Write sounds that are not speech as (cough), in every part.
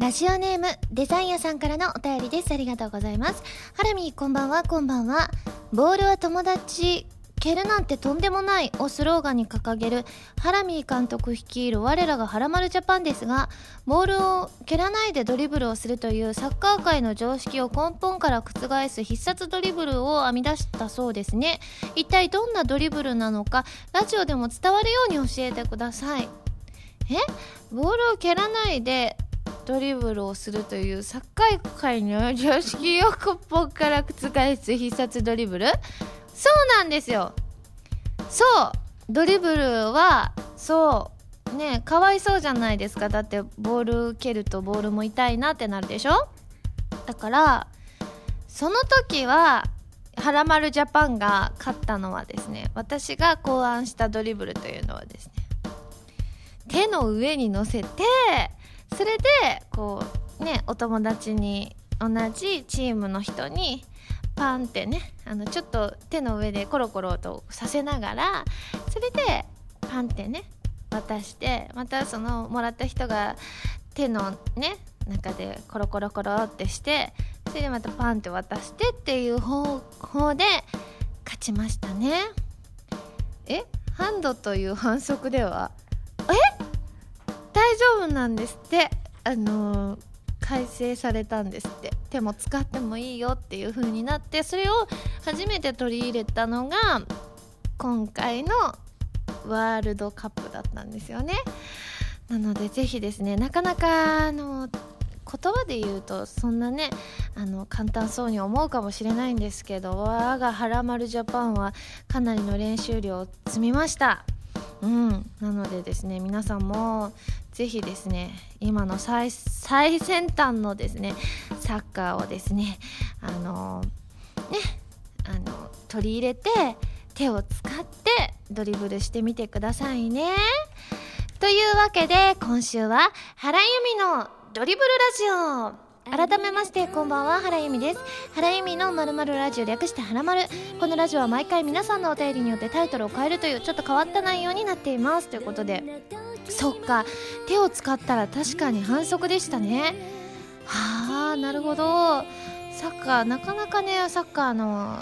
ラジオネームデザイン屋さんからのお便りです。ありがとうございます。ハラミこんばんはこんばんは。ボールは友達蹴るなんてとんでもないをスローガンに掲げるハラミー監督率いる我らがハラマルジャパンですがボールを蹴らないでドリブルをするというサッカー界の常識を根本から覆す必殺ドリブルを編み出したそうですね。一体どんなドリブルなのかラジオでも伝わるように教えてください。え？ボールを蹴らないでドリブルをするというサッカー界の常識を根本から覆す必殺ドリブル。そうなんですよ。そう。ドリブルはそう。ねかわいそうじゃないですか。だってボール蹴るとボールも痛いなってなるでしょ。だからその時ははらまるジャパンが勝ったのはですね私が考案したドリブルというのはですね手の上に乗せてそれでこうねお友達に同じチームの人にパンってねあのちょっと手の上でコロコロとさせながらそれでパンってね渡してまたそのもらった人が手のね中でコロコロコロってしてそれでまたパンって渡してっていう方法で勝ちましたね。え？ハンドという反則では？え？大丈夫なんですって。あのー、改正されたんですって。手も使ってもいいよっていう風になってそれを初めて取り入れたのが今回のワールドカップだったんですよね。なのでぜひですねなかなかあの言葉で言うとそんなねあの簡単そうに思うかもしれないんですけど我がはらまるジャパンはかなりの練習量を積みました。うん。なのでですね皆さんもぜひですね今の最先端のですねサッカーをですねあのねあの取り入れて手を使ってドリブルしてみてくださいね。というわけで今週は原由美のドリブルラジオ改めましてこんばんは原由美です。原由美のまるまるラジオ略してはらまるこのラジオは毎回皆さんのお便りによってタイトルを変えるというちょっと変わった内容になっています。ということで。そっか。手を使ったら確かに反則でしたね。はあなるほど。サッカーなかなかねサッカーの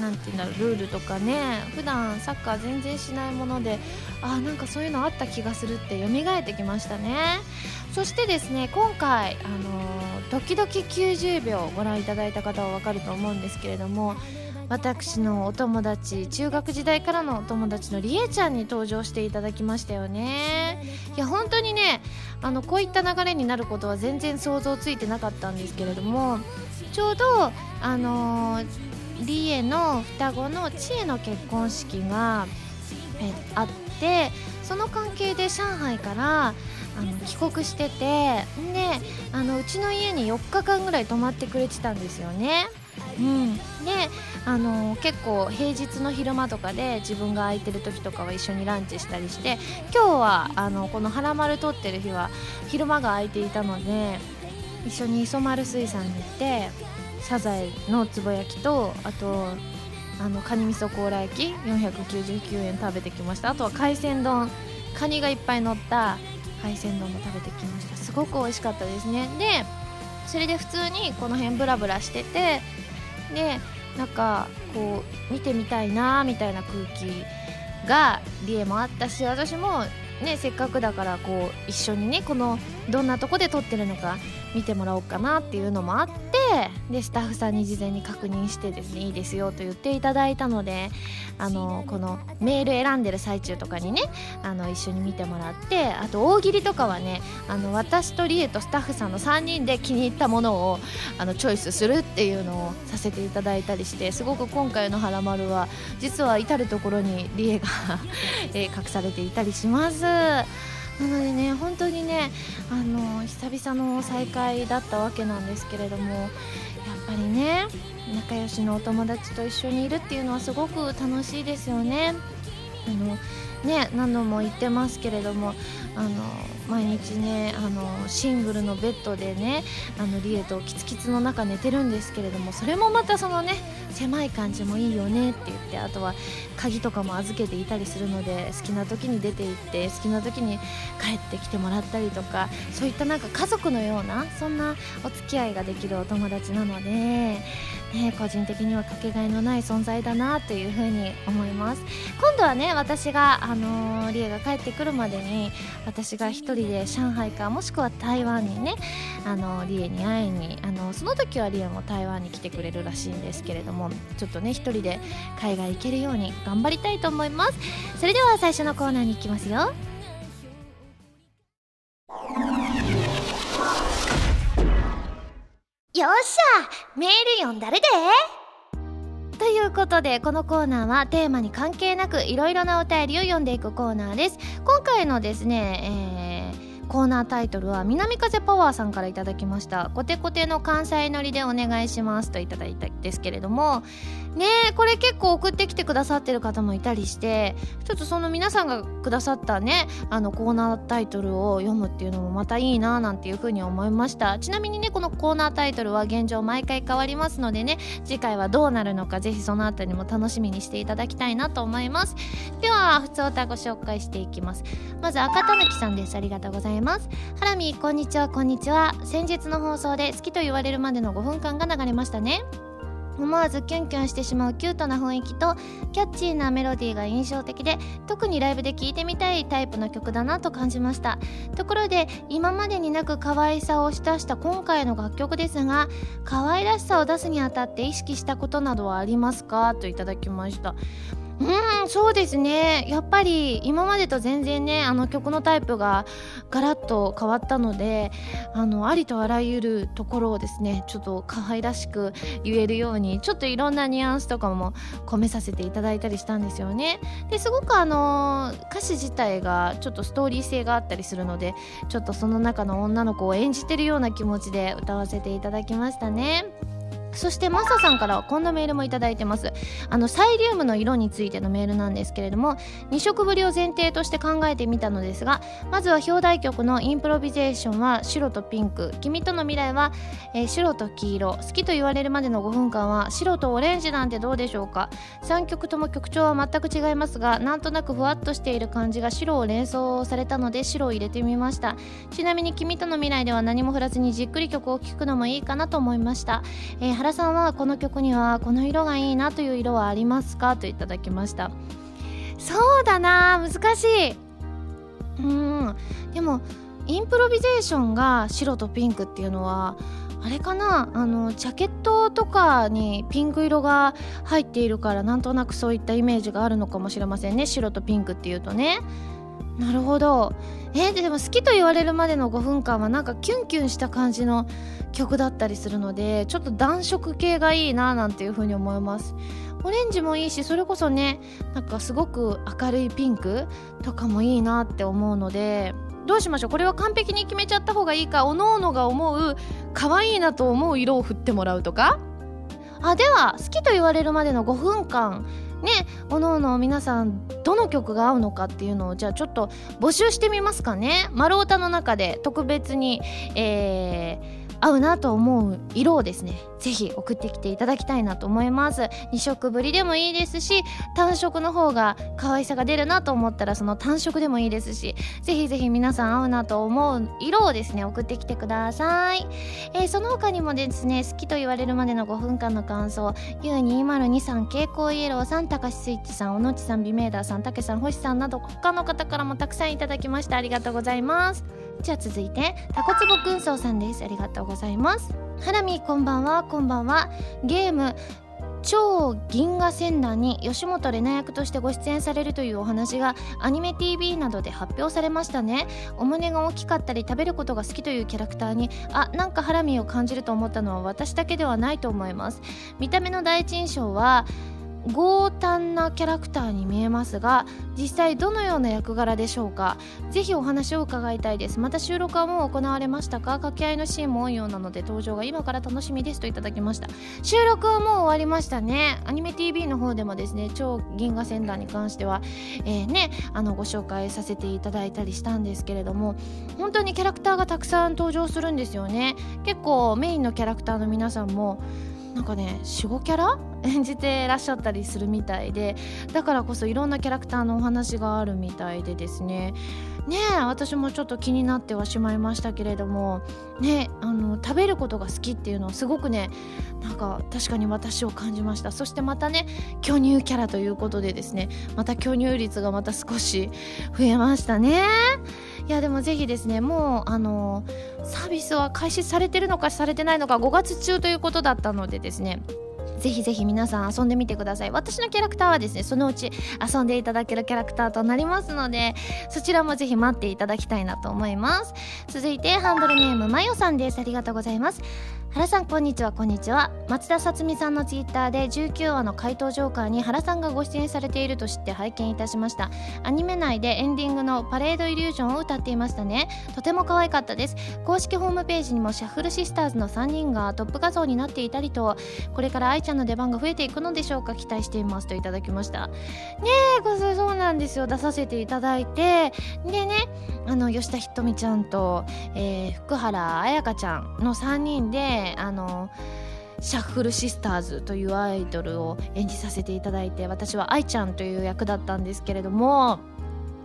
なんて言うんだろうルールとかね普段サッカー全然しないものであなんかそういうのあった気がするって蘇ってきましたね。そしてですね今回あのドキドキ90秒ご覧いただいた方は分かると思うんですけれども私のお友達中学時代からのお友達のりえちゃんに登場していただきましたよね。いや本当にねあのこういった流れになることは全然想像ついてなかったんですけれどもちょうどあのーリエの双子の知恵の結婚式がえあってその関係で上海からあの帰国しててであのうちの家に4日間ぐらい泊まってくれてたんですよね。うん、であの結構平日の昼間とかで自分が空いてる時とかは一緒にランチしたりして今日はあのこの「はらまる」撮ってる日は昼間が空いていたので一緒に磯丸水産に行ってサザエのつぼ焼きとあとあのカニ味噌甲羅焼き499円食べてきました。あとは海鮮丼。カニがいっぱい乗った海鮮丼も食べてきました。すごく美味しかったですね。でそれで普通にこの辺ブラブラしててでなんかこう見てみたいなみたいな空気がリエもあったし私もねせっかくだからこう一緒にねこのどんなとこで撮ってるのか見てもらおうかなっていうのもあってでスタッフさんに事前に確認してですねいいですよと言っていただいたのであのこのメール選んでる最中とかにねあの一緒に見てもらってあと大喜利とかはねあの私とリエとスタッフさんの3人で気に入ったものをあのチョイスするっていうのをさせていただいたりしてすごく今回の「はらまる」は実は至る所にリエが (laughs) え隠されていたりします。なのでね本当にねあの久々の再会だったわけなんですけれどもやっぱりね仲良しのお友達と一緒にいるっていうのはすごく楽しいですよね。あのね何度も言ってますけれどもあの毎日ねあのシングルのベッドでねあのリエとキツキツの中寝てるんですけれどもそれもまたそのね狭い感じもいいよねって言ってあとは鍵とかも預けていたりするので好きな時に出て行って好きな時に帰ってきてもらったりとかそういったなんか家族のようなそんなお付き合いができるお友達なので、ね、個人的にはかけがえのない存在だなというふうに思います。今度はね私が、あのー、リエが帰ってくるまでに私が1人で上海かもしくは台湾にね、あのー、リエに会いに、あのー、その時はリエも台湾に来てくれるらしいんですけれどもちょっとね1人で海外行けるように頑張りたいと思います。それでは最初のコーナーに行きますよ。よっしゃメール読んだるで。ということでこのコーナーはテーマに関係なくいろいろなお便りを読んでいくコーナーです。今回のですね、えー、コーナータイトルは南風パワーさんから頂きました。コテコテの関西乗りでお願いします。といたいたんですけれども。ねこれ結構送ってきてくださってる方もいたりして。ちょっとその皆さんがくださったねあのコーナータイトルを読むっていうのもまたいいななんていうふうに思いました。ちなみにねこのコーナータイトルは現状毎回変わりますのでね次回はどうなるのかぜひそのあたりも楽しみにしていただきたいなと思います。では普通歌ご紹介していきます。まず赤たぬきさんです。ありがとうございます。ます。ハラミこんにちは。こんにちは。先日の放送で好きと言われるまでの5分間が流れましたね。思わずキュンキュンしてしまうキュートな雰囲気とキャッチーなメロディーが印象的で特にライブで聴いてみたいタイプの曲だなと感じました。ところで今までになく可愛さを出した今回の楽曲ですが可愛らしさを出すにあたって意識したことなどはありますか？といただきました。うんそうですね。やっぱり今までと全然ねあの曲のタイプがガラッと変わったのであのありとあらゆるところをですねちょっと可愛らしく言えるようにちょっといろんなニュアンスとかも込めさせていただいたりしたんですよね。ですごくあの歌詞自体がちょっとストーリー性があったりするのでちょっとその中の女の子を演じてるような気持ちで歌わせていただきましたね。そしてマサさんからはこんなメールもいただいてます。あのサイリウムの色についてのメールなんですけれども2色ぶりを前提として考えてみたのですがまずは表題曲のインプロビゼーションは白とピンク。君との未来は、えー、白と黄色。好きと言われるまでの5分間は白とオレンジなんてどうでしょうか。3曲とも曲調は全く違いますがなんとなくふわっとしている感じが白を連想されたので白を入れてみました。ちなみに君との未来では何も振らずにじっくり曲を聴くのもいいかなと思いました、えー原さんはこの曲にはこの色がいいなという色はありますかといただきました。そうだな難しい。うん。でもインプロビゼーションが白とピンクっていうのはあれかな？あのジャケットとかにピンク色が入っているからなんとなくそういったイメージがあるのかもしれませんね。白とピンクっていうとね。なるほど。えー、でも好きと言われるまでの5分間はなんかキュンキュンした感じの曲だったりするのでちょっと暖色系がいいななんていう風に思います。オレンジもいいしそれこそねなんかすごく明るいピンクとかもいいなって思うのでどうしましょう？これは完璧に決めちゃった方がいいか？おのおのが思う可愛いなと思う色を振ってもらうとか？あでは好きと言われるまでの5分間ねおのおの皆さんどの曲が合うのかっていうのをじゃあちょっと募集してみますかね。丸太の中で特別にえー合うなと思う色をですねぜひ送ってきていただきたいなと思います。2色ぶりでもいいですし単色の方が可愛さが出るなと思ったらその単色でもいいですしぜひぜひ皆さん合うなと思う色をですね送ってきてください、えー、その他にもですね好きと言われるまでの5分間の感想 U202 さん蛍光イエローさん高橋スイッチさん小野地さん美メーダーさんたけさん星さんなど他の方からもたくさんいただきましてありがとうございます。じゃあ続いてタコツボ軍曹さんです。ありがとうございます。ハラミこんばんは。こんばんは。ゲーム超銀河戦団に吉本玲奈役としてご出演されるというお話がアニメ TV などで発表されましたね。お胸が大きかったり食べることが好きというキャラクターにあなんかハラミを感じると思ったのは私だけではないと思います。見た目の第一印象は強胆なキャラクターに見えますが実際どのような役柄でしょうか？ぜひお話を伺いたいです。また収録はもう行われましたか？掛け合いのシーンも多いようなので登場が今から楽しみです。といただきました。収録はもう終わりましたね。アニメ TV の方でもですね超銀河戦団に関しては、えー、ねあのご紹介させていただいたりしたんですけれども本当にキャラクターがたくさん登場するんですよね。結構メインのキャラクターの皆さんもなんかね45キャラ演じてらっしゃったりするみたいでだからこそいろんなキャラクターのお話があるみたいでですね。ね私もちょっと気になってはしまいましたけれどもねあの食べることが好きっていうのはすごくねなんか確かに私を感じました。そしてまたね巨乳キャラということでですねまた巨乳率がまた少し増えましたね。いやでもぜひですねもうあのサービスは開始されてるのかされてないのか5月中ということだったのでですねぜひぜひ皆さん遊んでみてください。私のキャラクターはですねそのうち遊んでいただけるキャラクターとなりますのでそちらもぜひ待っていただきたいなと思います。続いてハンドルネームまよさんです。ありがとうございます。原さんこんにちは。こんにちは。松田さつみさんのツイッターで19話の怪盗ジョーカーに原さんがご出演されていると知って拝見いたしました。アニメ内でエンディングのパレードイリュージョンを歌っていましたね。とても可愛かったです。公式ホームページにもシャッフルシスターズの3人がトップ画像になっていたりとこれから愛ちゃんの出番が増えていくのでしょうか。期待していますといただきました。ねえこれそうなんですよ。出させていただいて。でねあの吉田ひとみちゃんと、えー、福原彩香ちゃんの3人であのシャッフルシスターズというアイドルを演じさせていただいて私は愛ちゃんという役だったんですけれども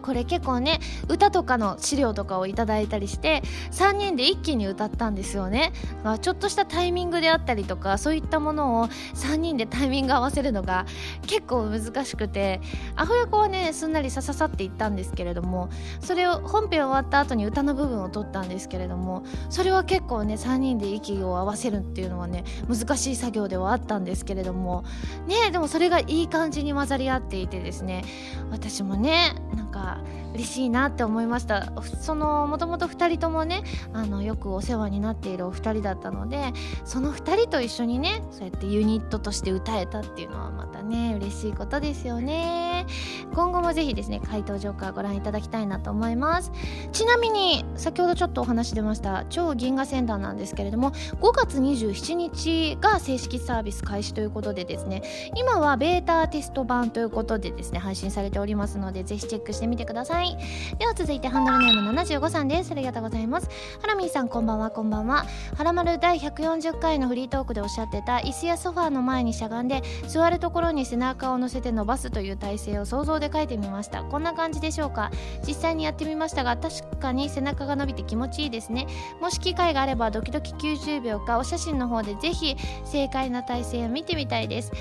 これ結構ね歌とかの資料とかをいただいたりして3人で一気に歌ったんですよね。ちょっとしたタイミングであったりとかそういったものを3人でタイミング合わせるのが結構難しくてアホ役はねすんなりさささっていったんですけれどもそれを本編終わった後に歌の部分を取ったんですけれどもそれは結構ね3人で息を合わせるっていうのはね難しい作業ではあったんですけれどもねでもそれがいい感じに混ざり合っていてですね私もねなんか啊。嬉しいなって思いました。そのもともと2人ともねあのよくお世話になっているお二人だったのでその2人と一緒にねそうやってユニットとして歌えたっていうのはまたね嬉しいことですよね。今後もぜひですね回答ジョーカーご覧いただきたいなと思います。ちなみに先ほどちょっとお話出ました超銀河戦団なんですけれども5月27日が正式サービス開始ということでですね今はベータテスト版ということでですね配信されておりますのでぜひチェックしてみてください。い。では続いてハンドルネーム75さんです。ありがとうございます。ハラミーさんこんばんは。こんばんは。はらまる第140回のフリートークでおっしゃってた椅子やソファーの前にしゃがんで座るところに背中を乗せて伸ばすという体勢を想像で書いてみました。こんな感じでしょうか。実際にやってみましたが確かに背中が伸びて気持ちいいですね。もし機会があればドキドキ90秒かお写真の方でぜひ正解な体勢を見てみたいです、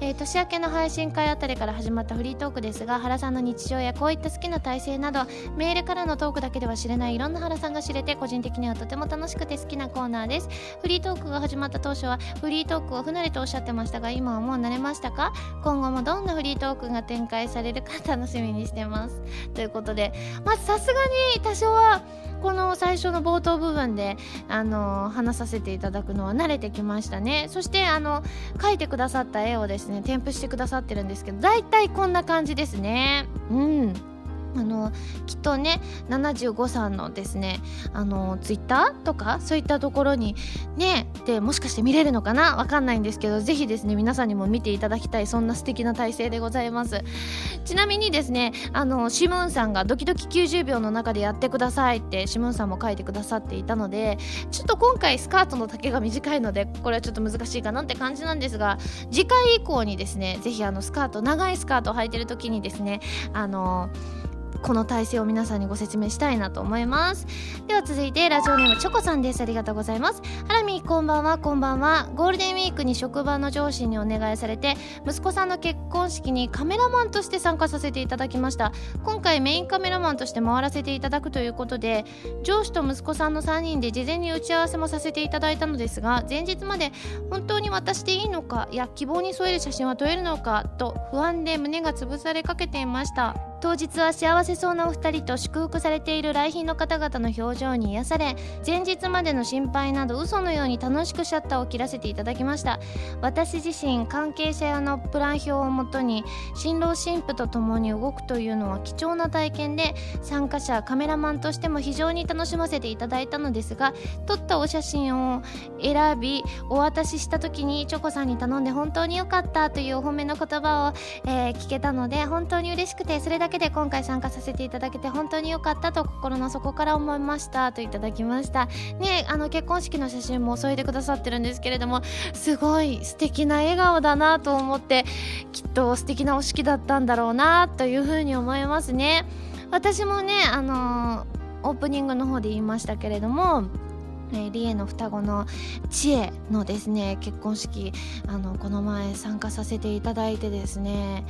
えー、年明けの配信会あたりから始まったフリートークですが原さんの日常やこういった好きな体勢などメールからのトークだけでは知れないいろんな原さんが知れて個人的にはとても楽しくて好きなコーナーです。フリートークが始まった当初はフリートークを不慣れとおっしゃってましたが今はもう慣れましたか？今後もどんなフリートークが展開されるか楽しみにしてます。ということでまずさすがに初はこの最初の冒頭部分で、あの話させていただくのは慣れてきましたね。そしてあの描いてくださった絵をですね添付してくださってるんですけど大体こんな感じですね。うん。あのきっとね75さんのですねあのツイッターとかそういったところにねでもしかして見れるのかな？わかんないんですけどぜひですね皆さんにも見ていただきたいそんな素敵な体制でございます。ちなみにですねあのシムーンさんがドキドキ90秒の中でやってくださいってシムーンさんも書いてくださっていたのでちょっと今回スカートの丈が短いのでこれはちょっと難しいかなって感じなんですが次回以降にですねぜひあのスカート長いスカートを履いてる時にですねあのこの体勢を皆さんにご説明したいなと思います。では続いてラジオネームチョコさんです。ありがとうございます。ハラミこんばんは。こんばんは。ゴールデンウィークに職場の上司にお願いされて息子さんの結婚式にカメラマンとして参加させていただきました。今回メインカメラマンとして回らせていただくということで上司と息子さんの3人で事前に打ち合わせもさせていただいたのですが前日まで本当に渡していいのかや希望に添える写真は撮れるのかと不安で胸が潰されかけていました。当日は幸せそうなお二人と祝福されている来賓の方々の表情に癒され前日までの心配など嘘のように楽しくシャッターを切らせていただきました。私自身関係者用のプラン表をもとに新郎新婦と共に動くというのは貴重な体験で参加者カメラマンとしても非常に楽しませていただいたのですが撮ったお写真を選びお渡しした時にチョコさんに頼んで本当に良かったというお褒めの言葉を、えー、聞けたので本当に嬉しくてそれだけけで今回参加させていただけて本当に良かったと心の底から思いましたといただきました。ねあの結婚式の写真も添えてくださってるんですけれどもすごい素敵な笑顔だなと思ってきっと素敵なお式だったんだろうなというふうに思いますね。私もねあのー、オープニングの方で言いましたけれどもえー、リエの双子の知恵のですね結婚式あのこの前参加させていただいてですね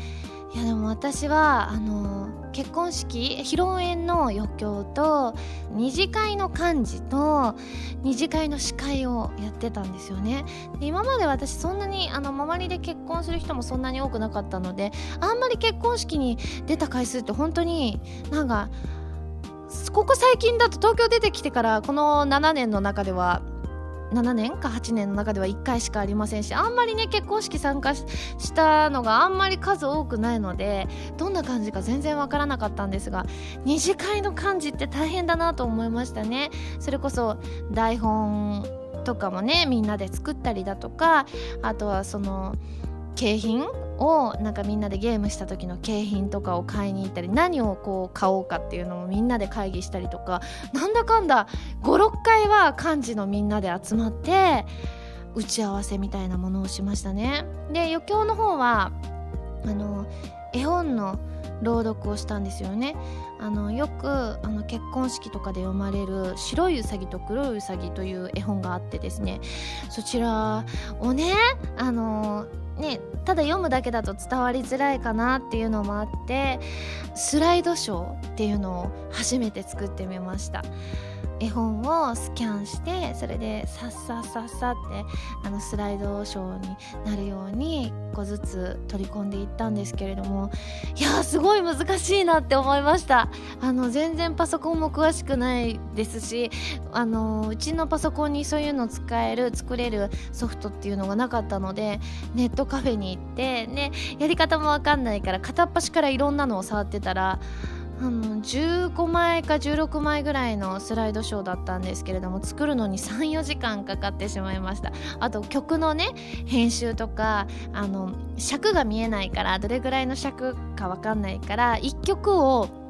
いやでも私はあの結婚式披露宴の余興と二次会の幹事と二次会の司会をやってたんですよね。今まで私そんなにあの周りで結婚する人もそんなに多くなかったのであんまり結婚式に出た回数って本当になんかここ最近だと東京出てきてからこの7年の中では7年か8年の中では1回しかありませんしあんまりね結婚式参加したのがあんまり数多くないのでどんな感じか全然わからなかったんですが二次会の感じって大変だなと思いましたね。それこそ台本とかもねみんなで作ったりだとかあとはその景品をなんかみんなでゲームした時の景品とかを買いに行ったり何をこう買おうかっていうのもみんなで会議したりとかなんだかんだ56回は幹事のみんなで集まって打ち合わせみたいなものをしましたね。で余興の方はあの絵本の朗読をしたんですよね。あのよくあの結婚式とかで読まれる「白いうさぎと黒いうさぎ」という絵本があってですね。そちらをねあのねただ読むだけだと伝わりづらいかなっていうのもあってスライドショーっていうのを初めて作ってみました。絵本をスキャンしてそれでさっさっさっさってあのスライドショーになるように1個ずつ取り込んでいったんですけれどもいやすごい難しいなって思いました。(laughs) あの全然パソコンも詳しくないですしあのうちのパソコンにそういうの使える作れるソフトっていうのがなかったのでネットカフェに行ってねやり方もわかんないから片っ端からいろんなのを触ってたらあの15枚か16枚ぐらいのスライドショーだったんですけれども作るのに34時間かかってしまいました。あと曲のね編集とかあの尺が見えないからどれぐらいの尺か分かんないから1曲を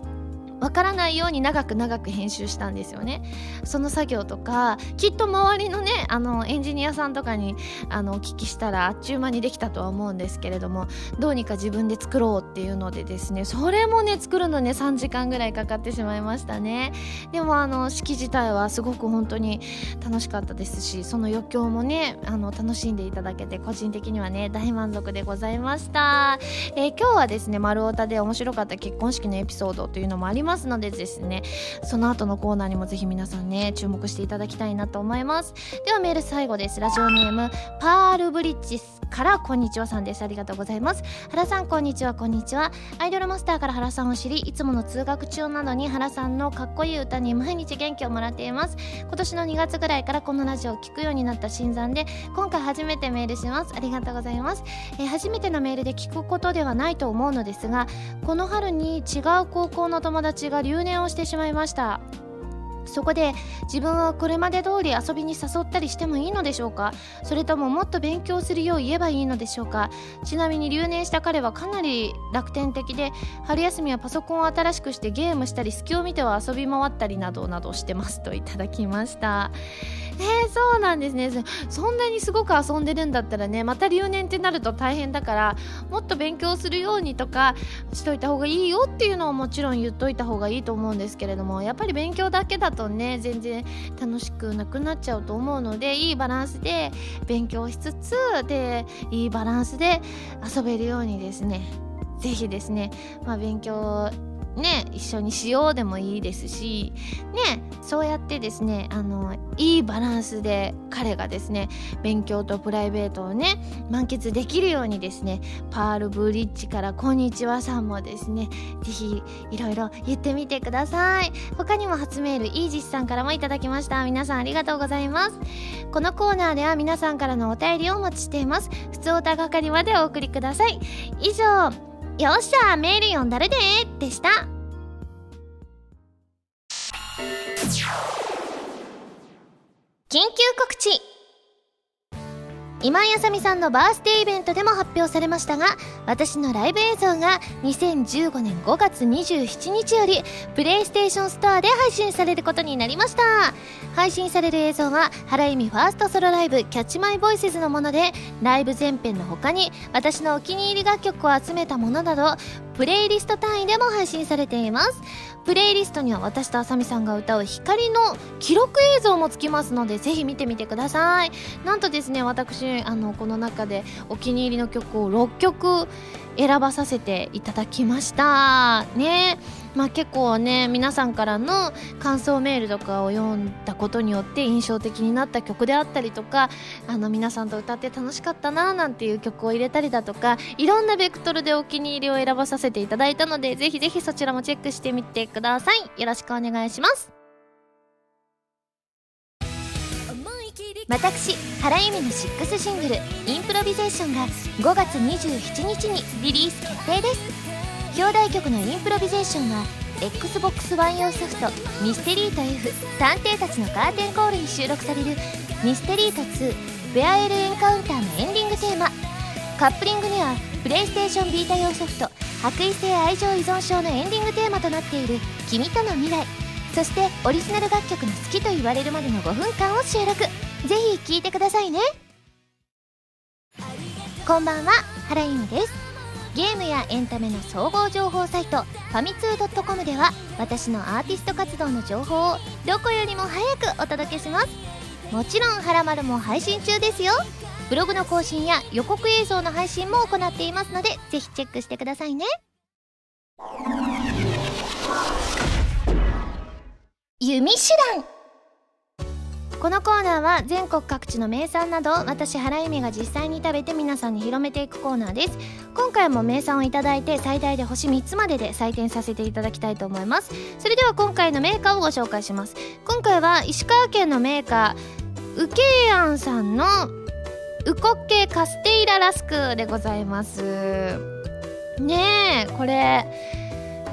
わからないように長く長く編集したんですよね。その作業とかきっと周りのねあのエンジニアさんとかにあのお聞きしたらあっちゅう間にできたとは思うんですけれどもどうにか自分で作ろうっていうのでですねそれもね作るのね3時間ぐらいかかってしまいましたね。でもあの式自体はすごく本当に楽しかったですしその余興もねあの楽しんでいただけて個人的にはね大満足でございました、えー、今日はですね丸太で面白かった結婚式のエピソードというのもありまますのでですねその後のコーナーにもぜひ皆さんね注目していただきたいなと思います。ではメール最後です。ラジオネームパールブリッジからこんにちはさんです。ありがとうございます。原さんこんにちは。こんにちは。アイドルマスターから原さんを知りいつもの通学中などに原さんのかっこいい歌に毎日元気をもらっています。今年の2月ぐらいからこのラジオを聴くようになった新参で今回初めてメールします。ありがとうございます、えー、初めてのメールで聞くことではないと思うのですがこの春に違う高校の友達が留年をしてしまいました。そこで自分はこれまで通り遊びに誘ったりしてもいいのでしょうか？それとももっと勉強するよう言えばいいのでしょうか？ちなみに留年した彼はかなり楽天的で春休みはパソコンを新しくしてゲームしたり隙を見ては遊び回ったりなどなどしてますといただきました。えー、そうなんですね。そんなにすごく遊んでるんだったらねまた留年ってなると大変だからもっと勉強するようにとかしといた方がいいよっていうのをもちろん言っといた方がいいと思うんですけれどもやっぱり勉強だけだとね全然楽しくなくなっちゃうと思うのでいいバランスで勉強しつつでいいバランスで遊べるようにですね是非ですね、まあ、勉強ね一緒にしようでもいいですしねそうやってですねあのいいバランスで彼がですね勉強とプライベートをね満喫できるようにですねパールブリッジからこんにちはさんもですね是非いろいろ言ってみてください。他にも初メールイージスさんからもいただきました。皆さんありがとうございます。このコーナーでは皆さんからのお便りをお待ちしています。普通おたがかりまでお送りください。以上よっしゃメール読んだるで？でした。緊急告知。今井あさみさんのバースデーイベントでも発表されましたが私のライブ映像が2015年5月27日よりプレイステーションストアで配信されることになりました。配信される映像は原由美ファーストソロライブ「キャッチマイボイスズのものでライブ全編の他に私のお気に入り楽曲を集めたものなどプレイリスト単位でも配信されています。プレイリストには私とあさみさんが歌う光の記録映像もつきますのでぜひ見てみてください。なんとですね私あのこの中でお気に入りの曲を6曲選ばさせていただきました。ね。まあ結構ね皆さんからの感想メールとかを読んだことによって印象的になった曲であったりとかあの皆さんと歌って楽しかったななんていう曲を入れたりだとかいろんなベクトルでお気に入りを選ばさせていただいたのでぜひぜひそちらもチェックしてみてください。よろしくお願いします。私原由美の6シングル「インプロビゼーション」が5月27日にリリース決定です。表題曲の「インプロビゼーション」は XBOX1 用ソフト「ミステリート F 探偵たちのカーテンコール」に収録される「ミステリート2ベアエルエンカウンター」のエンディングテーマ。カップリングにはプレイステーションビータ用ソフト「白衣性愛情依存症」のエンディングテーマとなっている「君との未来」そしてオリジナル楽曲の好きと言われるまでの5分間を収録。ぜひ聴いてくださいね。こんばんは原由美です。ゲームやエンタメの総合情報サイトファミツー .com では私のアーティスト活動の情報をどこよりも早くお届けします。もちろん「はらまる」も配信中ですよ。ブログの更新や予告映像の配信も行っていますのでぜひチェックしてくださいね。弓手段。このコーナーは全国各地の名産など私原由美が実際に食べて皆さんに広めていくコーナーです。今回も名産をいただいて最大で星3つまでで採点させていただきたいと思います。それでは今回のメーカーをご紹介します。今回は石川県のメーカーウケイアンさんのウコッケカステイララスクでございます。ねえこれ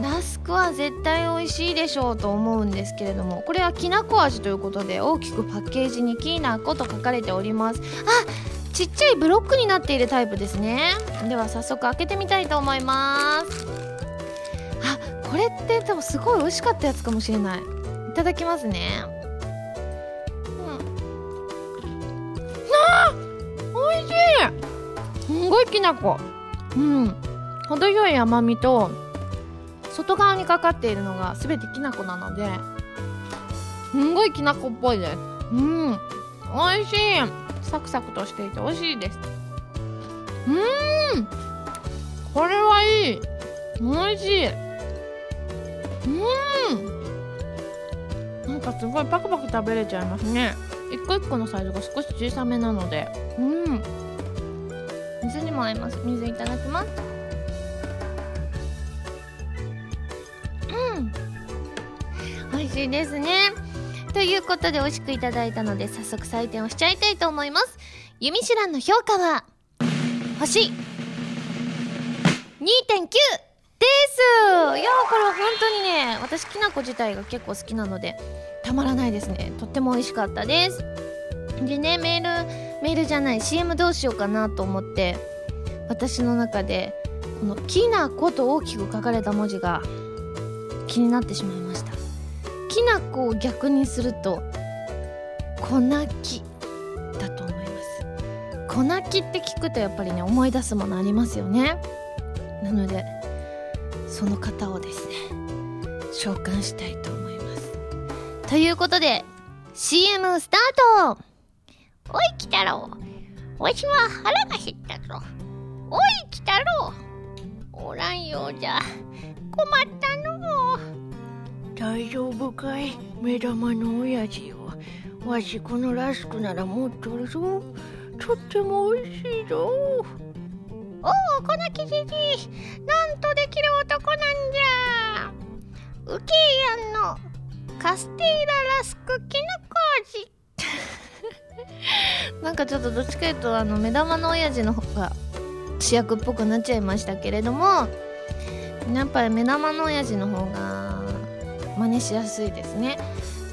ラスクは絶対美味しいでしょうと思うんですけれどもこれはきなこ味ということで大きくパッケージにきなこと書かれております。あちっちゃいブロックになっているタイプですね。では早速開けてみたいと思います。あこれって多分すごい美味しかったやつかもしれない。いただきますね。うん。あ美味しい。すごいきなこ。うん。程よい甘みと外側にかかっているのが全てきな粉なのですんごいきな粉っぽいです。うん。美味しい。サクサクとしていて美味しいです。うん。これはいい。美味しい。うん。なんかすごいパクパク食べれちゃいますね。一個一個のサイズが少し小さめなので。うん。水にも合います。水いただきます。美味しいですね。ということで美味しくいただいたので早速採点をしちゃいたいと思います。弓シランの評価は星。2.9です。いやこれは本当にね私きな粉自体が結構好きなのでたまらないですね。とっても美味しかったです。でねメールメールじゃない CM どうしようかなと思って私の中でこの「きな粉」と大きく書かれた文字が気になってしまいました。きな粉を逆にすると粉木だと思います。粉木って聞くとやっぱりね思い出すものありますよね。なのでその方をですね召喚したいと思います。ということで CM スタート。おい来たろわしは腹が減ったぞ。おい来たろおらんようじゃ。困ったの。大丈夫かい？目玉の親父よわしこのラスクなら持っとるぞ。とっても美味しいぞ。おおこのきじじなんとできる男なんじゃ。ウケイアンのカステイララスクきなこ味なんかちょっとどっちかというとあの目玉の親父の方が主役っぽくなっちゃいましたけれどもやっぱり目玉の親父の方が真似しやすいですね。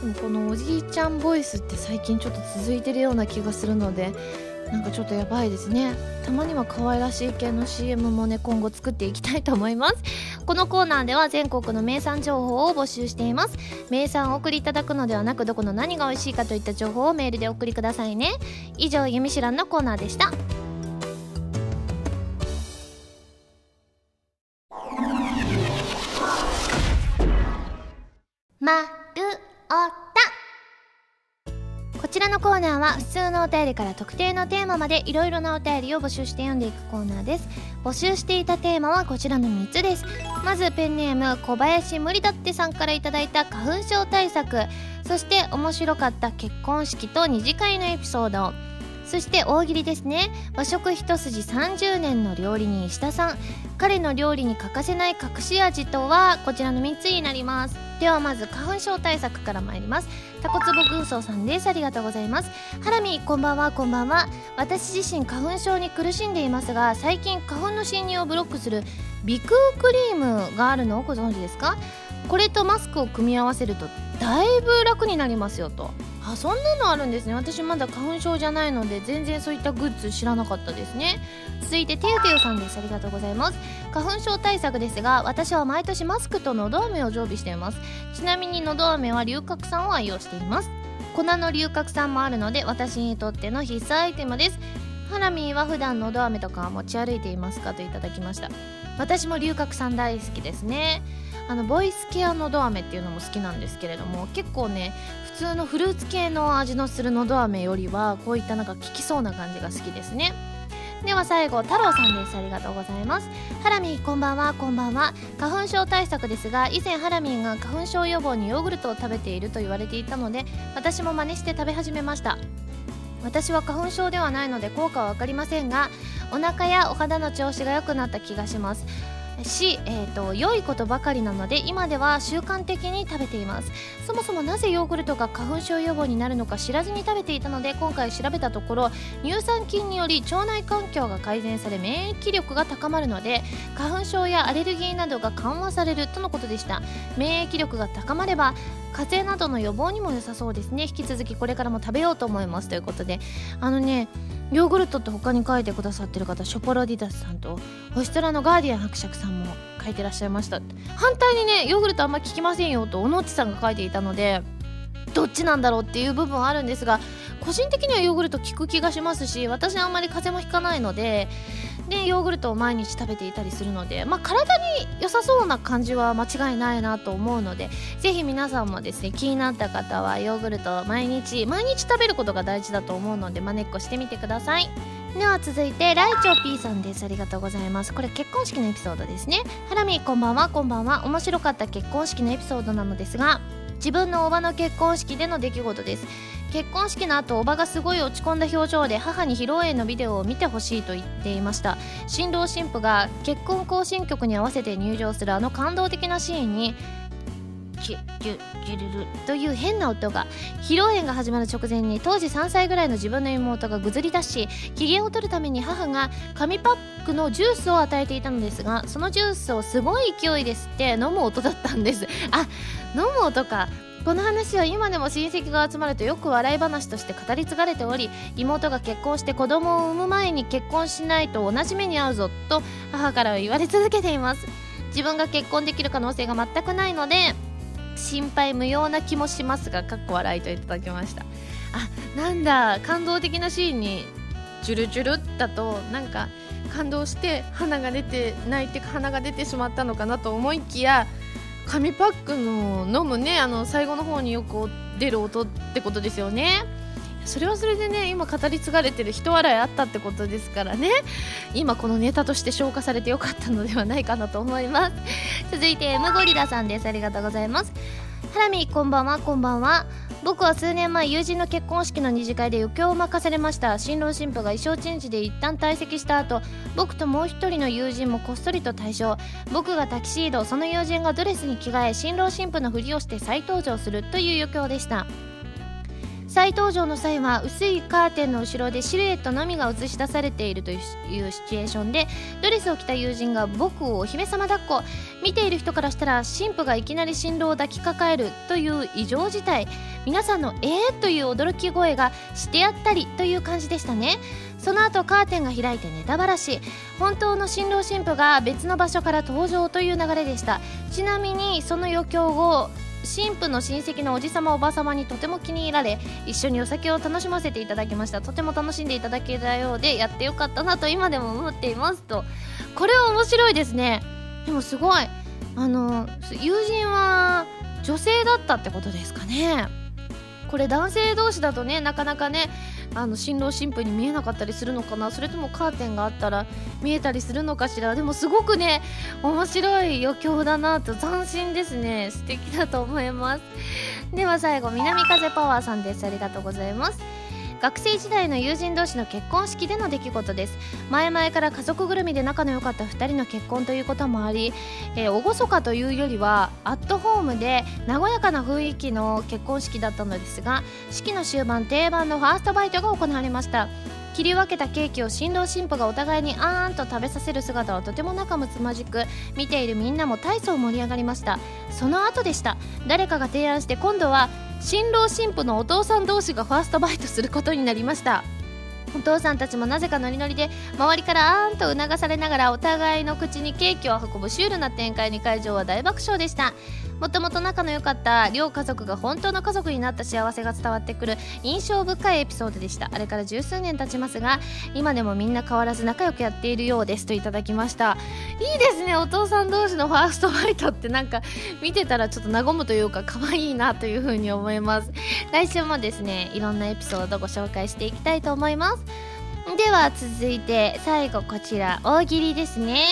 でもこのおじいちゃんボイスって最近ちょっと続いてるような気がするのでなんかちょっとやばいですね。たまには可愛らしい系の CM もね今後作っていきたいと思います。このコーナーでは全国の名産情報を募集しています。名産をお送りいただくのではなくどこの何が美味しいかといった情報をメールでお送りくださいね。以上「ゆみしらん」のコーナーでした。ーナーは普通のお便りから特定のテーマまでいろいろなお便りを募集して読んでいくコーナーです。募集していたテーマはこちらの3つです。まずペンネーム小林無理だってさんから頂いた花粉症対策。そして面白かった結婚式と二次会のエピソード。そして大喜利ですね。和食一筋30年の料理人石田さん。彼の料理に欠かせない隠し味とはこちらの3つになります。ではまず花粉症対策から参ります。タコツボ軍曹さんです。ありがとうございます。ハラミこんばんはこんばんは。私自身花粉症に苦しんでいますが最近花粉の侵入をブロックする鼻腔クリームがあるのをご存知ですか？これとマスクを組み合わせるとだいぶ楽になりますよと。あそんなのあるんですね。私まだ花粉症じゃないので全然そういったグッズ知らなかったですね。続いててゆてゆさんです。ありがとうございます。花粉症対策ですが私は毎年マスクとのど飴を常備しています。ちなみにのど飴は龍角散を愛用しています。粉の龍角散もあるので私にとっての必須アイテムです。ハラミーは普段のど飴とか持ち歩いていますかといただきました。私も龍角散大好きですね。あのボイスケアのど飴っていうのも好きなんですけれども結構ね普通のフルーツ系の味のするのど飴よりはこういったなんか効きそうな感じが好きですね。では最後太郎さんです。ありがとうございます。ハラミこんばんは。こんばんは。花粉症対策ですが以前ハラミーが花粉症予防にヨーグルトを食べていると言われていたので私も真似して食べ始めました。私は花粉症ではないので効果は分かりませんがお腹やお肌の調子が良くなった気がします。し、えーと、良いことばかりなので今では習慣的に食べています。そもそもなぜヨーグルトが花粉症予防になるのか知らずに食べていたので今回調べたところ乳酸菌により腸内環境が改善され免疫力が高まるので花粉症やアレルギーなどが緩和されるとのことでした。免疫力が高まれば風邪などの予防にも良さそうですね。引き続きこれからも食べようと思います。ということで。あのねヨーグルトって他に書いてくださってる方ショポロディダスさんと星空のガーディアン伯爵さんも書いてらっしゃいました反対にねヨーグルトあんま効きませんよと小野内さんが書いていたのでどっちなんだろうっていう部分はあるんですが個人的にはヨーグルト効く気がしますし私あんまり風邪もひかないのででヨーグルトを毎日食べていたりするので、まあ、体に良さそうな感じは間違いないなと思うのでぜひ皆さんもですね気になった方はヨーグルト毎日毎日食べることが大事だと思うのでまねっこしてみてください。では続いてライチョ P さんです。ありがとうございます。これ結婚式のエピソードですね。ハラミこんばんは。こんばんは。面白かった結婚式のエピソードなのですが自分のおばの結婚式での出来事です。結婚式の後おばがすごい落ち込んだ表情で母に披露宴のビデオを見てほしいと言っていました。新郎新婦が結婚行進曲に合わせて入場するあの感動的なシーンにキュッキュッキュルルという変な音が披露宴が始まる直前に当時3歳ぐらいの自分の妹がぐずり出し機嫌を取るために母が紙パックのジュースを与えていたのですがそのジュースをすごい勢いで吸って飲む音だったんです。あ飲む音か。この話は今でも親戚が集まるとよく笑い話として語り継がれており妹が結婚して子供を産む前に結婚しないと同じ目に遭うぞと母からは言われ続けています。自分が結婚できる可能性が全くないので心配無用な気もしますがかっこ笑いといただきました。あなんだ感動的なシーンにジュルジュルだとなんか感動して鼻が出て泣いて鼻が出てしまったのかなと思いきや紙パックの飲むねあの最後の方によく出る音ってことですよね。それはそれでね今語り継がれてる人笑いあったってことですからね。今このネタとして消化されてよかったのではないかなと思います。続いて M ゴリラさんです。ありがとうございます。ハラミこんばんはこんばんは。僕は数年前友人の結婚式の二次会で余興を任されました。新郎新婦が衣装チェンジで一旦退席した後僕ともう一人の友人もこっそりと退場。僕がタキシードその友人がドレスに着替え新郎新婦のふりをして再登場するという余興でした。再登場の際は薄いカーテンの後ろでシルエットのみが映し出されているというシチュエーションでドレスを着た友人が僕をお姫様抱っこ。見ている人からしたら神父がいきなり新郎を抱きかかえるという異常事態。皆さんの「えー!」という驚き声がしてやったりという感じでしたね。その後カーテンが開いてネタばらし本当の新郎新婦が別の場所から登場という流れでした。ちなみにその余興を神父の親戚のおじさまおばさまにとても気に入られ一緒にお酒を楽しませていただきました。とても楽しんでいただけたようでやってよかったなと今でも思っています。とこれは面白いですね。でもすごい。あの友人は女性だったってことですかね。これ男性同士だとねなかなかねあの新郎新婦に見えなかったりするのかな？それともカーテンがあったら見えたりするのかしら？でもすごくね面白い余興だなと斬新ですね。素敵だと思います。では最後南風パワーさんです。ありがとうございます。学生時代の友人同士の結婚式での出来事です。前々から家族ぐるみで仲の良かった2人の結婚ということもあり、えー、厳かというよりはアットホームで和やかな雰囲気の結婚式だったのですが式の終盤定番のファーストバイトが行われました。切り分けたケーキを新郎新婦がお互いにあーんと食べさせる姿はとても仲睦まじく見ているみんなも大層盛り上がりました。その後でした。誰かが提案して今度は新郎新婦のお父さん同士がファーストバイトすることになりました。お父さんたちもなぜかノリノリで周りからあーんと促されながらお互いの口にケーキを運ぶシュールな展開に会場は大爆笑でした。もともと仲の良かった両家族が本当の家族になった幸せが伝わってくる印象深いエピソードでした。あれから十数年経ちますが今でもみんな変わらず仲良くやっているようですといただきました。いいですね。お父さん同士のファーストバイトってなんか見てたらちょっと和むというか可愛いなというふうに思います。来週もですねいろんなエピソードご紹介していきたいと思います。では続いて最後こちら大喜利ですね。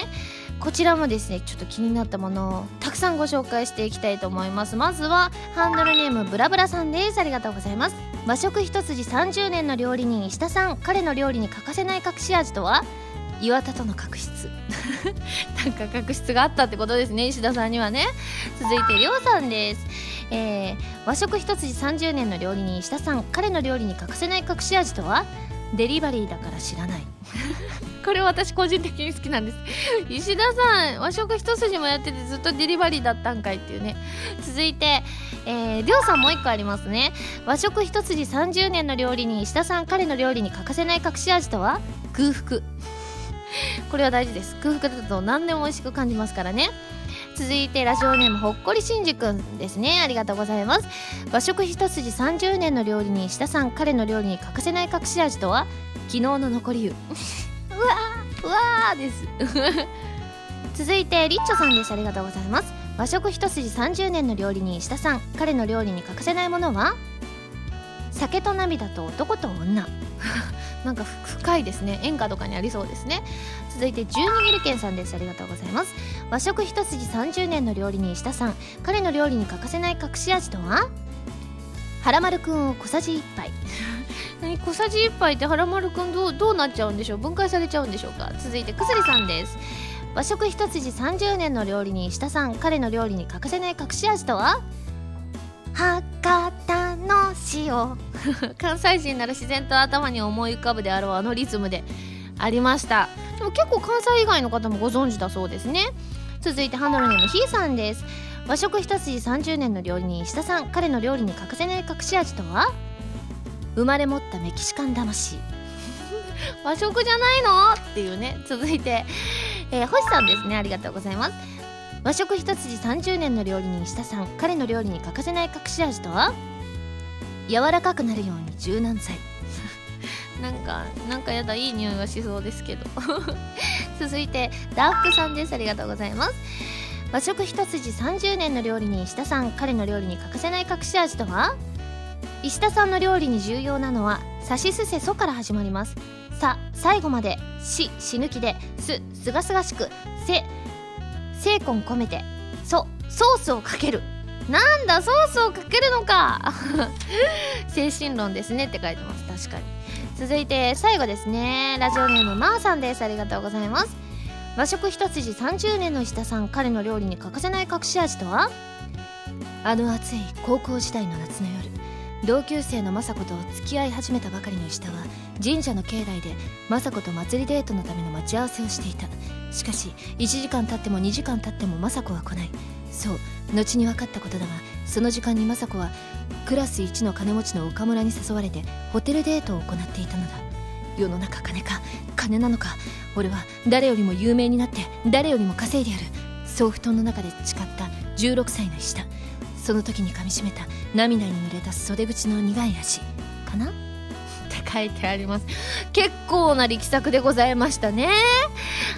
こちらもですねちょっと気になったものをたくさんご紹介していきたいと思います。まずはハンドルネームブラブラさんです。ありがとうございます。和食一筋30年の料理人石田さん。彼の料理に欠かせない隠し味とは？岩田との確執。(laughs) なんか確執があったってことですね。石田さんにはね。続いてりょうさんです。えー、和食一筋30年の料理人石田さん。彼の料理に欠かせない隠し味とは？デリバリーだから知らない。これ私個人的に好きなんです。(laughs) 石田さん和食一筋もやっててずっとデリバリーだったんかいっていうね。続いてえー、りょうさんもう一個ありますね。和食一筋30年の料理に石田さん彼の料理に欠かせない隠し味とは？空腹。(laughs) これは大事です。空腹だと何でも美味しく感じますからね。続いてラジオネームほっこりしんじくんですね。ありがとうございます。和食一筋30年の料理に石田さん彼の料理に欠かせない隠し味とは？昨日の残り湯。うわーうわーです。(laughs) 続いてリッチョさんです。ありがとうございます。和食一筋30年の料理人石田さん。彼の料理に欠かせないものは？酒と涙と男と女。(laughs) なんか深いですね。演歌とかにありそうですね。続いて十二ギルケンさんです。ありがとうございます。和食一筋30年の料理人石田さん。彼の料理に欠かせない隠し味とは？はらまるくんを小さじ1杯。小さじ1杯ってはらまるくんどうどうなっちゃうんでしょう？分解されちゃうんでしょうか？続いてくすりさんです。和食一筋30年の料理人下さん彼の料理に欠かせない隠し味とは？博多の塩。(laughs) 関西人なら自然と頭に思い浮かぶであろうあのリズムで。ありました。でも結構関西以外の方もご存知だそうですね。続いてハンドルネームひーさんです。和食一筋30年の料理人下さん彼の料理に欠かせない隠し味とは？生まれ持ったメキシカン魂。(laughs) 和食じゃないの？っていうね続いて、えー、星さんですね。ありがとうございます。和食一筋30年の料理人下さん。彼の料理に欠かせない隠し味とは？柔らかくなるように柔軟剤。(laughs) なんかなんかやだいい匂いがしそうですけど。(laughs) 続いてダークさんです。ありがとうございます。和食一筋30年の料理人下さん。彼の料理に欠かせない隠し味とは？石田さんの料理に重要なのは「さしすせそ」から始まります「さ」最後まで「し」死ぬ気で「す」すがすがしく「せ」精魂込めて「そ」ソースをかける。なんだソースをかけるのか。(laughs) 精神論ですねって書いてます。確かに。続いて最後ですね。ラジオネームまーさんです。ありがとうございます。和食一筋30年の石田さん彼の料理に欠かせない隠し味とは？あの暑い高校時代の夏の夜。同級生の雅子と付き合い始めたばかりの石田は神社の境内で雅子と祭りデートのための待ち合わせをしていた。しかし1時間経っても2時間経っても雅子は来ない。そう後に分かったことだがその時間に雅子はクラス一の金持ちの岡村に誘われてホテルデートを行っていたのだ。世の中金か金なのか俺は誰よりも有名になって誰よりも稼いでやる。そう布団の中で誓った16歳の石田。その時に噛みしめた涙に濡れた袖口の苦い足かな？書いてあります。結構な力作でございましたね。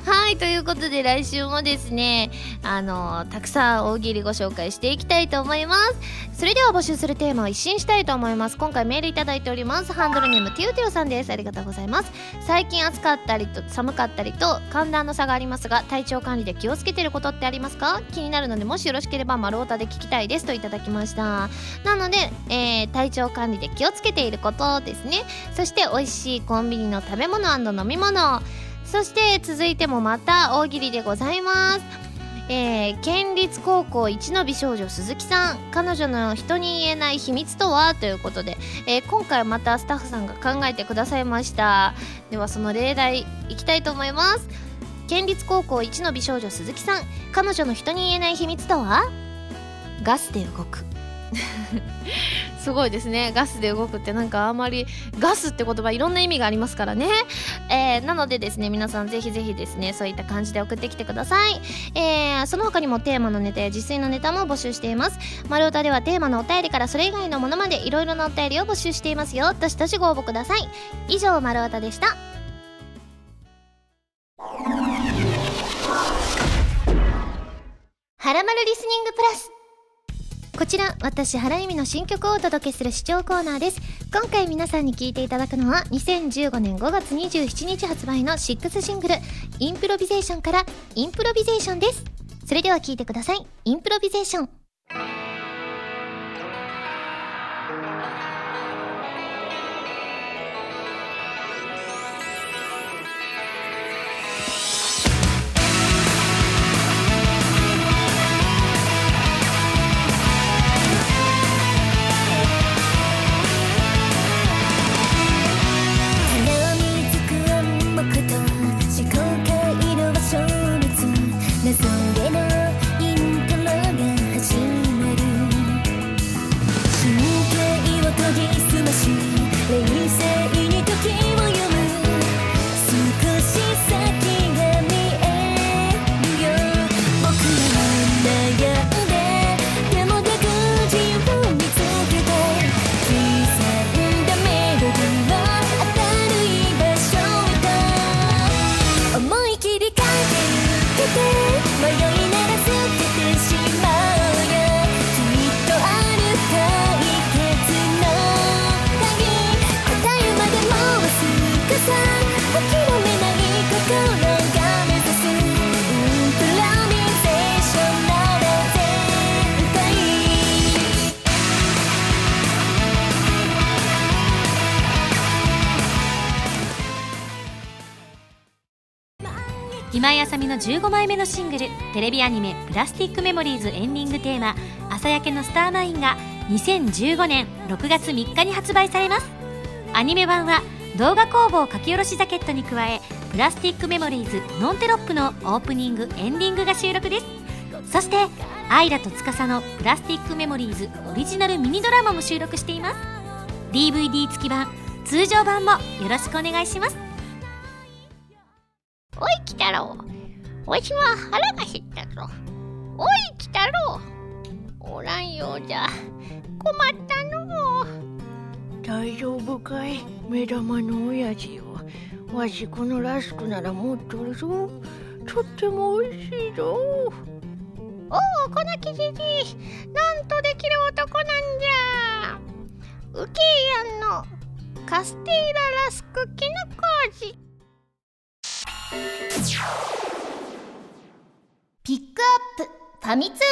はいということで来週もですねあのたくさん大喜利ご紹介していきたいと思います。それでは募集するテーマを一新したいと思います。今回メールいただいております。ハンドルネームティオティオさんです。ありがとうございます。最近暑かったりと寒かったりと寒暖の差がありますが体調管理で気をつけてることってありますか？気になるのでもしよろしければ丸太で聞きたいですといただきました。なので、えー、体調管理で気をつけていることですね。そして美味しいコンビニの食べ物飲み物。そして続いてもまた大喜利でございます。えー、県立高校一の美少女鈴木さん。彼女の人に言えない秘密とは？ということで、えー、今回またスタッフさんが考えてくださいました。ではその例題いきたいと思います。県立高校一の美少女鈴木さん。彼女の人に言えない秘密とは？ガスで動く。(laughs) すごいですね。ガスで動くってなんかあんまりガスって言葉いろんな意味がありますからね、えー、なのでですね皆さんぜひぜひですねそういった感じで送ってきてください、えー、その他にもテーマのネタや実践のネタも募集しています。丸太ではテーマのお便りからそれ以外のものまでいろいろなお便りを募集していますよ。どしどしご応募ください。以上丸太でした。はらまるリスニングプラス。こちら私原由実の新曲をお届けする試聴コーナーです。今回皆さんに聴いていただくのは2015年5月27日発売の6シングル「インプロビゼーション」から「インプロビゼーション」です。それでは聴いてください。インプロビゼーション。15枚目のシングルテレビアニメ「プラスティックメモリーズ」エンディングテーマ「朝焼けのスターマイン」が2015年6月3日に発売されます。アニメ版は動画工房書き下ろしジャケットに加え「プラスティックメモリーズノンテロップ」のオープニングエンディングが収録です。そしてアイラと司の「プラスティックメモリーズ」オリジナルミニドラマも収録しています。DVD 付き版通常版もよろしくお願いします。おい、来たろ。わしは腹が減ったぞ。おい、来たろう。おらんようじゃ。困ったのう。大丈夫かい？目玉の親父よ。わしこのラスクなら持っとるぞ。とっても美味しいぞ。おお、このキジジなんとできる男なんじゃ。ウケイヤンのカステーララスクキノコ味。ピックアップファミ通ニュー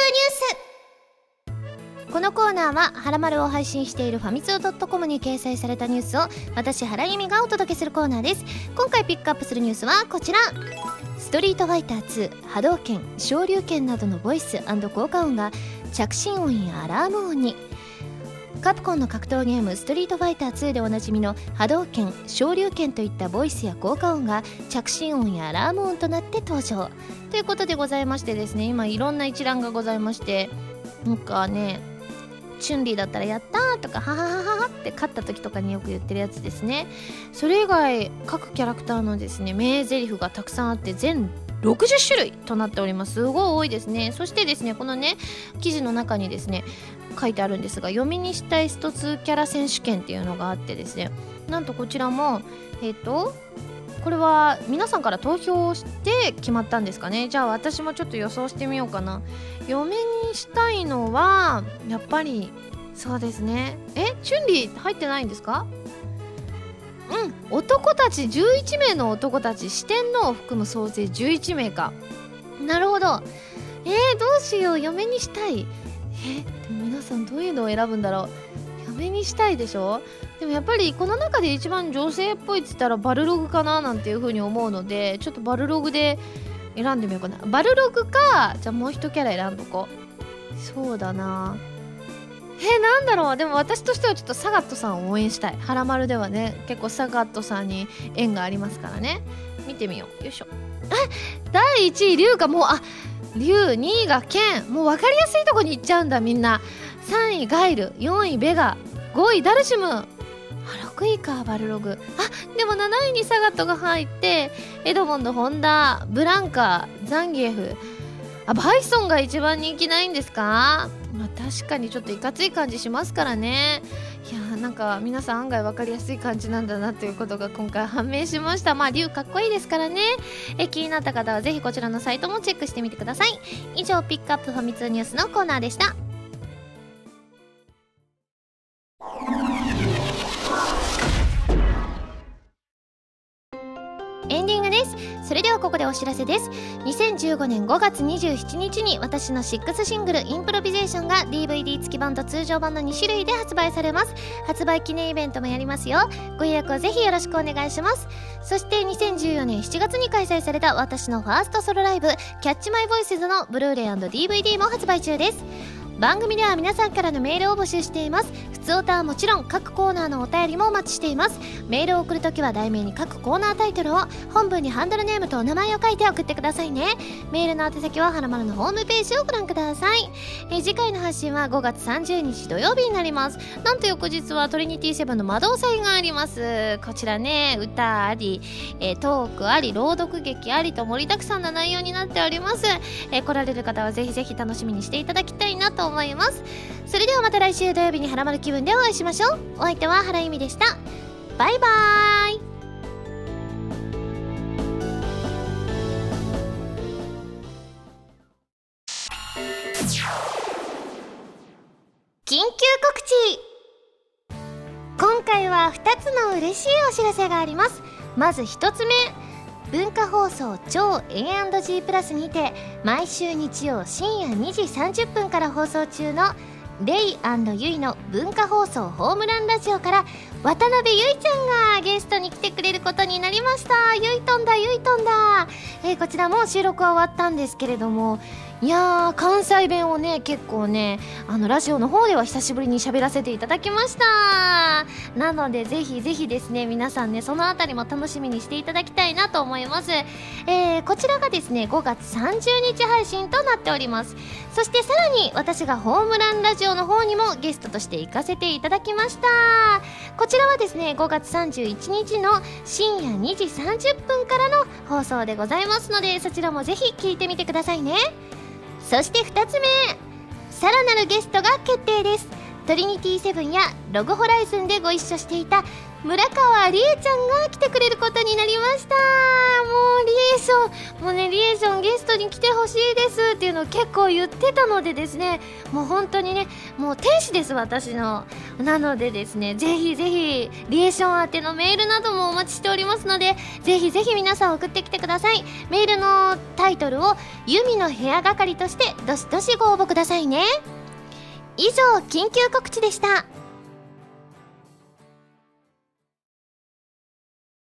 ス。このコーナーは「はらまる」を配信しているファミツー .com に掲載されたニュースを私原由美がお届けするコーナーです。今回ピックアップするニュースはこちら。ストリートファイター2波動拳昇竜拳などのボイス効果音が着信音やアラーム音に。カプコンの格闘ゲーム「ストリートファイター2」でおなじみの波動拳昇竜拳といったボイスや効果音が着信音やアラーム音となって登場。ということでございましてですね今いろんな一覧がございましてなんかねチュンリーだったら「やった!」とか「ははははは」って勝った時とかによく言ってるやつですね。それ以外各キャラクターのですね名台詞がたくさんあって全60種類となっております。すごい多いですね。そしてですねこのね記事の中にですね書いてあるんですが読みにしたいスト2キャラ選手権っていうのがあってですね。なんとこちらもえっ、とこれは皆さんから投票して決まったんですかね。じゃあ私もちょっと予想してみようかな。嫁にしたいのはやっぱりそうですね。えチュンリー入ってないんですか？うん男たち11名の男たち四天王を含む総勢11名か。なるほど。えー、どうしよう。嫁にしたい。えでも皆さんどういうのを選ぶんだろう？嫁にしたいでしょ？でもやっぱりこの中で一番女性っぽいっつったらバルログかななんていう風に思うのでちょっとバルログで選んでみようかな。バルログか。じゃあもう一キャラ選んどこ。うそうだな。えなんだろう？でも私としてはちょっとサガットさんを応援したい「はらまる」ではね。結構サガットさんに縁がありますからね。見てみよう。よいしょ。あ第1位龍がもうあ龍2位が剣。もう分かりやすいとこに行っちゃうんだみんな。3位ガイル4位ベガ5位ダルシム。あ6位かバルログ。あでも7位にサガットが入ってエドモンドホンダブランカザンギエフ。あバイソンが一番人気ないんですか、まあ、確かにちょっといかつい感じしますからね。いやーなんか皆さん案外分かりやすい感じなんだなということが今回判明しました。まあ龍かっこいいですからね。え気になった方はぜひこちらのサイトもチェックしてみてください。以上ピックアップファミ通ニュースのコーナーでした。エンディングです。それではここでお知らせです。2015年5月27日に私の6シングル「インプロビゼーション」が DVD 付き版と通常版の2種類で発売されます。発売記念イベントもやりますよ。ご予約をぜひよろしくお願いします。そして2014年7月に開催された私のファーストソロライブ「キャッチマイボイスズのブルーレイ &DVD も発売中です。番組では皆さんからのメールを募集しています。普通歌はもちろん各コーナーのお便りもお待ちしています。メールを送るときは題名に各コーナータイトルを本文にハンドルネームとお名前を書いて送ってくださいね。メールの宛先ははらまるのホームページをご覧ください。え次回の発信は5月30日土曜日になります。なんと翌日はトリニティセブンの魔導祭があります。こちらね歌あり、えトークあり朗読劇ありと盛りだくさんな内容になっております、え来られる方はぜひぜひ楽しみにしていただきたいなと思います。それではまた来週土曜日にハラマル気分でお会いしましょう。お相手は原由美でした。バイバーイ。緊急告知。今回は2つの嬉しいお知らせがあります。まず1つ目。文化放送超 A&G プラスにて毎週日曜深夜2時30分から放送中のレイユイの文化放送ホームランラジオから渡辺ゆいちゃんがゲストに来てくれることになりました。ゆいとんだゆいとんだ、えーこちらも収録は終わったんですけれどもいやー関西弁をね結構ねあのラジオの方では久しぶりに喋らせていただきました。なのでぜひぜひですね皆さんねそのあたりも楽しみにしていただきたいなと思います、えーこちらがですね5月30日配信となっております。そしてさらに私がホームランラジオの方にもゲストとして行かせていただきました。こちらちらはですね5月31日の深夜2時30分からの放送でございますのでそちらもぜひ聞いてみてくださいね。そして2つ目さらなるゲストが決定です。トリニティセブンやログホライズンでご一緒していた村川理恵ちゃんが来てくれることになりました。もうリエーションもうねリエーションゲストに来てほしいですっていうのを結構言ってたのでですねもう本当にねもう天使です私の。なのでですねぜひぜひリエーション宛てのメールなどもお待ちしておりますのでぜひぜひ皆さん送ってきてください。メールのタイトルを「ユミの部屋係」としてどしどしご応募くださいね。以上緊急告知でした。